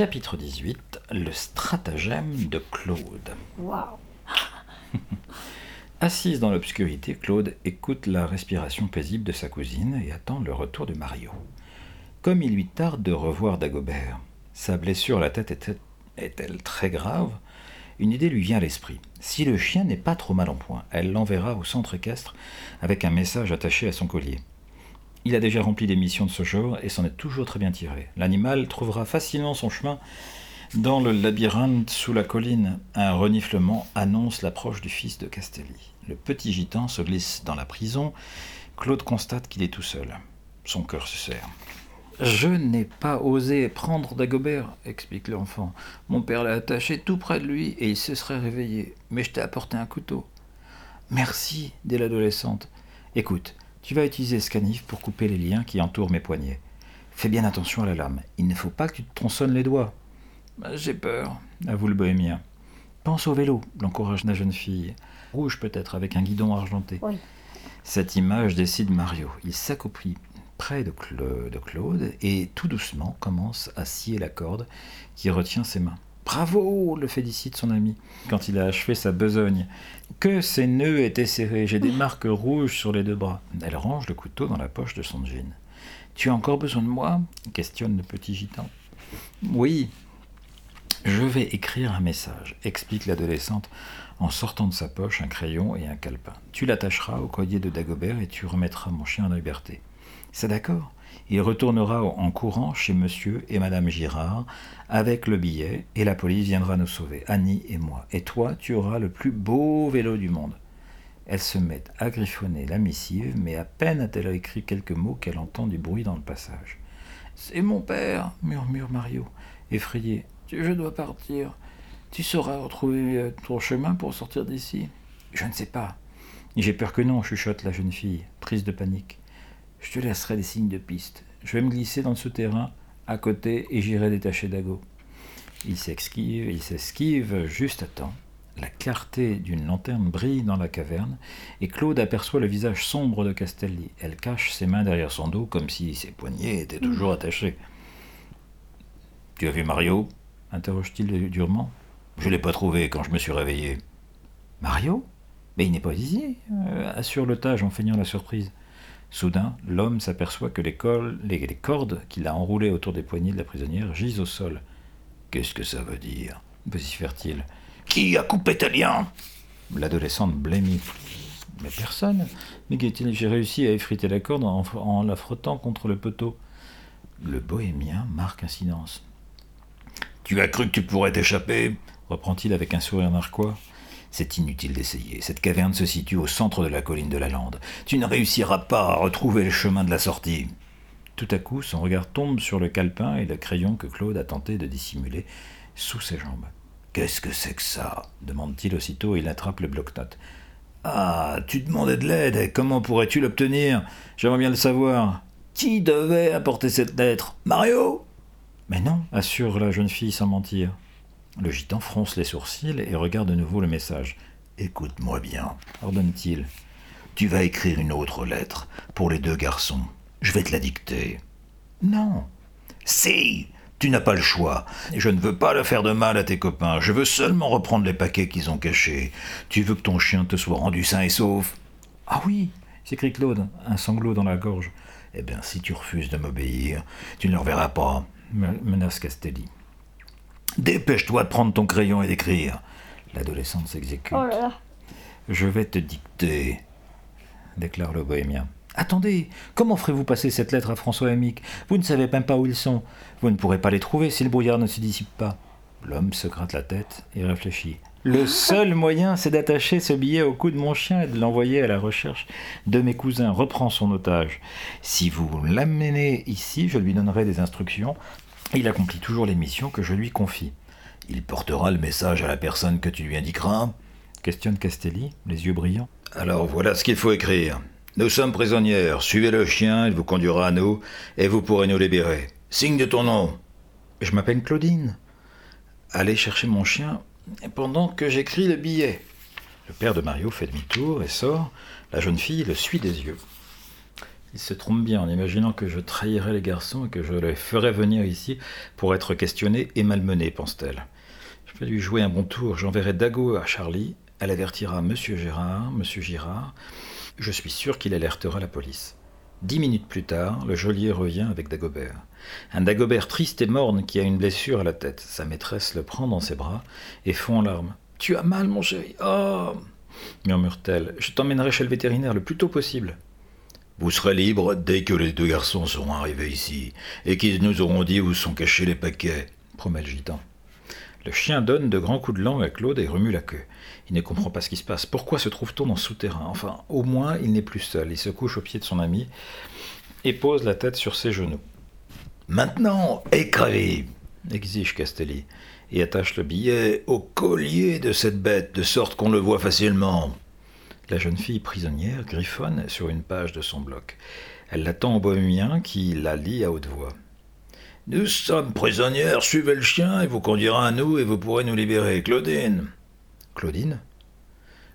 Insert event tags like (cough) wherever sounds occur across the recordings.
Chapitre 18 Le stratagème de Claude. Waouh (laughs) Assise dans l'obscurité, Claude écoute la respiration paisible de sa cousine et attend le retour de Mario. Comme il lui tarde de revoir Dagobert, sa blessure à la tête était- est-elle très grave? Une idée lui vient à l'esprit. Si le chien n'est pas trop mal en point, elle l'enverra au centre équestre avec un message attaché à son collier. Il a déjà rempli des missions de ce genre et s'en est toujours très bien tiré. L'animal trouvera facilement son chemin dans le labyrinthe sous la colline. Un reniflement annonce l'approche du fils de Castelli. Le petit gitan se glisse dans la prison. Claude constate qu'il est tout seul. Son cœur se serre. Je n'ai pas osé prendre Dagobert, explique l'enfant. Mon père l'a attaché tout près de lui et il se serait réveillé. Mais je t'ai apporté un couteau. Merci, dit l'adolescente. Écoute, tu vas utiliser ce canif pour couper les liens qui entourent mes poignets. Fais bien attention à la lame. Il ne faut pas que tu te tronçonnes les doigts. Bah, J'ai peur, avoue le bohémien. Pense au vélo, l'encourage la jeune fille. Rouge peut-être, avec un guidon argenté. Oui. Cette image décide Mario. Il s'accroupit près de, Cla- de Claude et tout doucement commence à scier la corde qui retient ses mains. Bravo le félicite son ami quand il a achevé sa besogne. Que ses nœuds étaient serrés, j'ai des marques rouges sur les deux bras. Elle range le couteau dans la poche de son jean. Tu as encore besoin de moi? Questionne le petit gitan. Oui, je vais écrire un message, explique l'adolescente en sortant de sa poche un crayon et un calepin. Tu l'attacheras au collier de Dagobert et tu remettras mon chien en liberté. C'est d'accord? Il retournera en courant chez monsieur et madame Girard avec le billet et la police viendra nous sauver, Annie et moi. Et toi, tu auras le plus beau vélo du monde. Elle se met à griffonner la missive, mais à peine a-t-elle écrit quelques mots qu'elle entend du bruit dans le passage. C'est mon père, murmure Mario, effrayé. Je dois partir. Tu sauras retrouver euh, ton chemin pour sortir d'ici Je ne sais pas. J'ai peur que non, chuchote la jeune fille, prise de panique. Je te laisserai des signes de piste. Je vais me glisser dans le souterrain, à côté, et j'irai détacher Dago. Il s'esquive, il s'esquive juste à temps. La clarté d'une lanterne brille dans la caverne, et Claude aperçoit le visage sombre de Castelli. Elle cache ses mains derrière son dos, comme si ses poignets étaient toujours attachés. Tu as vu Mario? interroge-t-il durement. Je l'ai pas trouvé quand je me suis réveillé. Mario? Mais il n'est pas ici, euh, assure l'otage en feignant la surprise. Soudain, l'homme s'aperçoit que les, les- cordes qu'il a enroulées autour des poignets de la prisonnière gisent au sol. Qu'est-ce que ça veut dire? vocifère-t-il. Qui a coupé tes liens L'adolescente blêmit. Mais personne. Mais J'ai réussi à effriter la corde en la frottant contre le poteau. Le bohémien marque un silence. Tu as cru que tu pourrais t'échapper? reprend-il avec un sourire narquois. C'est inutile d'essayer. Cette caverne se situe au centre de la colline de la lande. Tu ne réussiras pas à retrouver le chemin de la sortie. Tout à coup, son regard tombe sur le calepin et le crayon que Claude a tenté de dissimuler sous ses jambes. Qu'est-ce que c'est que ça? demande-t-il aussitôt et il attrape le bloc-notes. Ah, tu demandais de l'aide, et comment pourrais-tu l'obtenir? J'aimerais bien le savoir. Qui devait apporter cette lettre? Mario? Mais non, assure la jeune fille sans mentir. Le gitan fronce les sourcils et regarde de nouveau le message. Écoute-moi bien, ordonne-t-il. Tu vas écrire une autre lettre pour les deux garçons. Je vais te la dicter. Non. Si, tu n'as pas le choix. Je ne veux pas le faire de mal à tes copains. Je veux seulement reprendre les paquets qu'ils ont cachés. Tu veux que ton chien te soit rendu sain et sauf? Ah oui, s'écrie Claude, un sanglot dans la gorge. Eh bien, si tu refuses de m'obéir, tu ne le reverras pas, me- menace Castelli. Dépêche-toi de prendre ton crayon et d'écrire. L'adolescente s'exécute. Oh là là. Je vais te dicter, déclare le bohémien. Attendez, comment ferez-vous passer cette lettre à François et Mick Vous ne savez même pas où ils sont. Vous ne pourrez pas les trouver si le brouillard ne se dissipe pas. L'homme se gratte la tête et réfléchit. Le (laughs) seul moyen, c'est d'attacher ce billet au cou de mon chien et de l'envoyer à la recherche de mes cousins. Reprend son otage. Si vous l'amenez ici, je lui donnerai des instructions. Il accomplit toujours les missions que je lui confie. Il portera le message à la personne que tu lui indiqueras questionne Castelli, les yeux brillants. Alors voilà ce qu'il faut écrire. Nous sommes prisonnières, suivez le chien, il vous conduira à nous, et vous pourrez nous libérer. Signe de ton nom. Je m'appelle Claudine. Allez chercher mon chien pendant que j'écris le billet. Le père de Mario fait demi-tour et sort. La jeune fille le suit des yeux. Il se trompe bien en imaginant que je trahirais les garçons et que je les ferais venir ici pour être questionnés et malmenés, pense-t-elle. Je vais lui jouer un bon tour, j'enverrai Dago à Charlie, elle avertira Monsieur Gérard, Monsieur Girard. Je suis sûr qu'il alertera la police. Dix minutes plus tard, le geôlier revient avec Dagobert. Un Dagobert triste et morne qui a une blessure à la tête. Sa maîtresse le prend dans ses bras et fond en larmes. Tu as mal, mon chéri. Oh murmure-t-elle. Je t'emmènerai chez le vétérinaire le plus tôt possible. Vous serez libre dès que les deux garçons seront arrivés ici et qu'ils nous auront dit où sont cachés les paquets, promet le gitan. Le chien donne de grands coups de langue à Claude et remue la queue. Il ne comprend pas ce qui se passe. Pourquoi se trouve-t-on dans souterrain? Enfin, au moins, il n'est plus seul. Il se couche au pied de son ami et pose la tête sur ses genoux. Maintenant, écrevez exige Castelli, et attache le billet au collier de cette bête, de sorte qu'on le voit facilement. La jeune fille prisonnière griffonne sur une page de son bloc. Elle l'attend au bohémien qui la lit à haute voix. Nous sommes prisonnières, suivez le chien, il vous conduira à nous et vous pourrez nous libérer. Claudine. Claudine?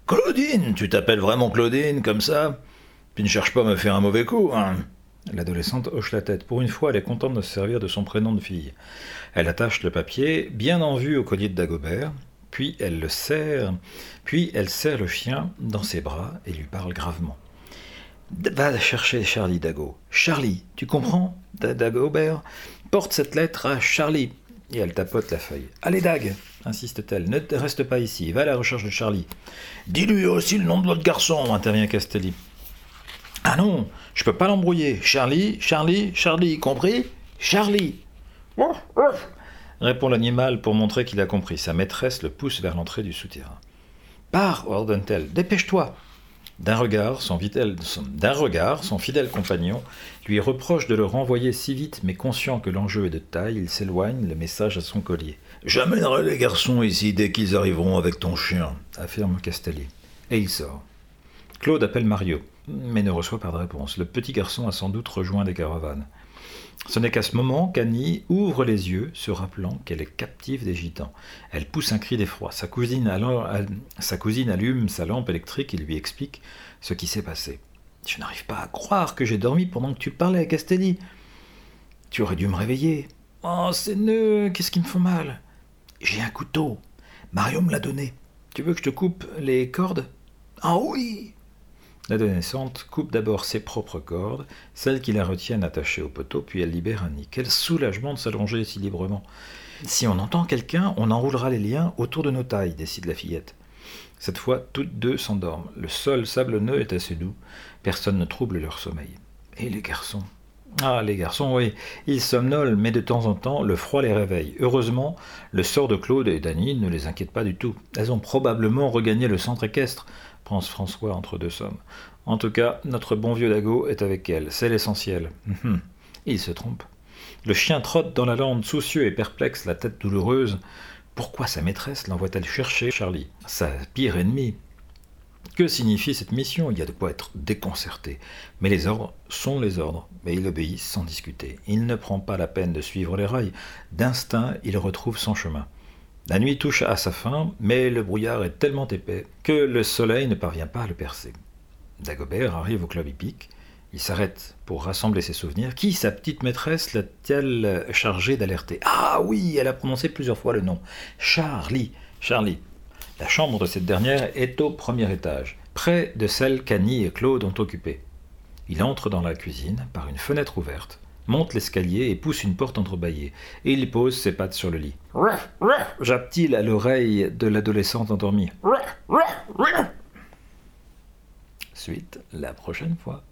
Claudine Tu t'appelles vraiment Claudine, comme ça? Tu ne cherches pas à me faire un mauvais coup, hein? L'adolescente hoche la tête. Pour une fois, elle est contente de se servir de son prénom de fille. Elle attache le papier, bien en vue au collier de Dagobert, puis elle le serre, puis elle serre le chien dans ses bras et lui parle gravement. Va chercher Charlie Dago. Charlie, tu comprends Dagobert Porte cette lettre à Charlie. Et elle tapote la feuille. Allez, Dag insiste-t-elle, ne reste pas ici, va à la recherche de Charlie. Dis-lui aussi le nom de l'autre garçon, intervient Castelli. Ah non, je peux pas l'embrouiller. Charlie, Charlie, Charlie, compris Charlie répond l'animal pour montrer qu'il a compris. Sa maîtresse le pousse vers l'entrée du souterrain. Pars, ordonne-t-elle, dépêche-toi. D'un regard, son d'un regard, son fidèle compagnon lui reproche de le renvoyer si vite, mais conscient que l'enjeu est de taille, il s'éloigne, le message à son collier. J'amènerai les garçons ici dès qu'ils arriveront avec ton chien, affirme Castelli. Et il sort. Claude appelle Mario, mais ne reçoit pas de réponse. Le petit garçon a sans doute rejoint des caravanes. Ce n'est qu'à ce moment qu'Annie ouvre les yeux, se rappelant qu'elle est captive des gitans. Elle pousse un cri d'effroi. Sa cousine, allume sa lampe électrique et lui explique ce qui s'est passé. Je n'arrive pas à croire que j'ai dormi pendant que tu parlais à Castelli. Tu aurais dû me réveiller. Oh, ces nœuds, qu'est-ce qui me font mal? J'ai un couteau. Mario me l'a donné. Tu veux que je te coupe les cordes? Ah oui L'adolescente coupe d'abord ses propres cordes, celles qui la retiennent attachées au poteau, puis elle libère Annie. Quel soulagement de s'allonger si librement. Si on entend quelqu'un, on enroulera les liens autour de nos tailles, décide la fillette. Cette fois, toutes deux s'endorment. Le sol sablonneux est assez doux. Personne ne trouble leur sommeil. Et les garçons? Ah, les garçons, oui. Ils somnolent, mais de temps en temps, le froid les réveille. Heureusement, le sort de Claude et d'Annie ne les inquiète pas du tout. Elles ont probablement regagné le centre équestre pense François entre deux sommes. En tout cas, notre bon vieux Dago est avec elle, c'est l'essentiel. Hum, il se trompe. Le chien trotte dans la lande, soucieux et perplexe, la tête douloureuse. Pourquoi sa maîtresse l'envoie-t-elle chercher Charlie Sa pire ennemie? Que signifie cette mission? Il y a de quoi être déconcerté. Mais les ordres sont les ordres, mais il obéit sans discuter. Il ne prend pas la peine de suivre les rails. D'instinct, il retrouve son chemin. La nuit touche à sa fin, mais le brouillard est tellement épais que le soleil ne parvient pas à le percer. Dagobert arrive au club hippique. Il s'arrête pour rassembler ses souvenirs. Qui, sa petite maîtresse, l'a-t-elle chargé d'alerter? Ah oui, elle a prononcé plusieurs fois le nom. Charlie. Charlie. La chambre de cette dernière est au premier étage, près de celle qu'Annie et Claude ont occupée. Il entre dans la cuisine par une fenêtre ouverte monte l'escalier et pousse une porte entrebâillée, et il pose ses pattes sur le lit. jappe-t-il à l'oreille de l'adolescente endormie. Suite la prochaine fois.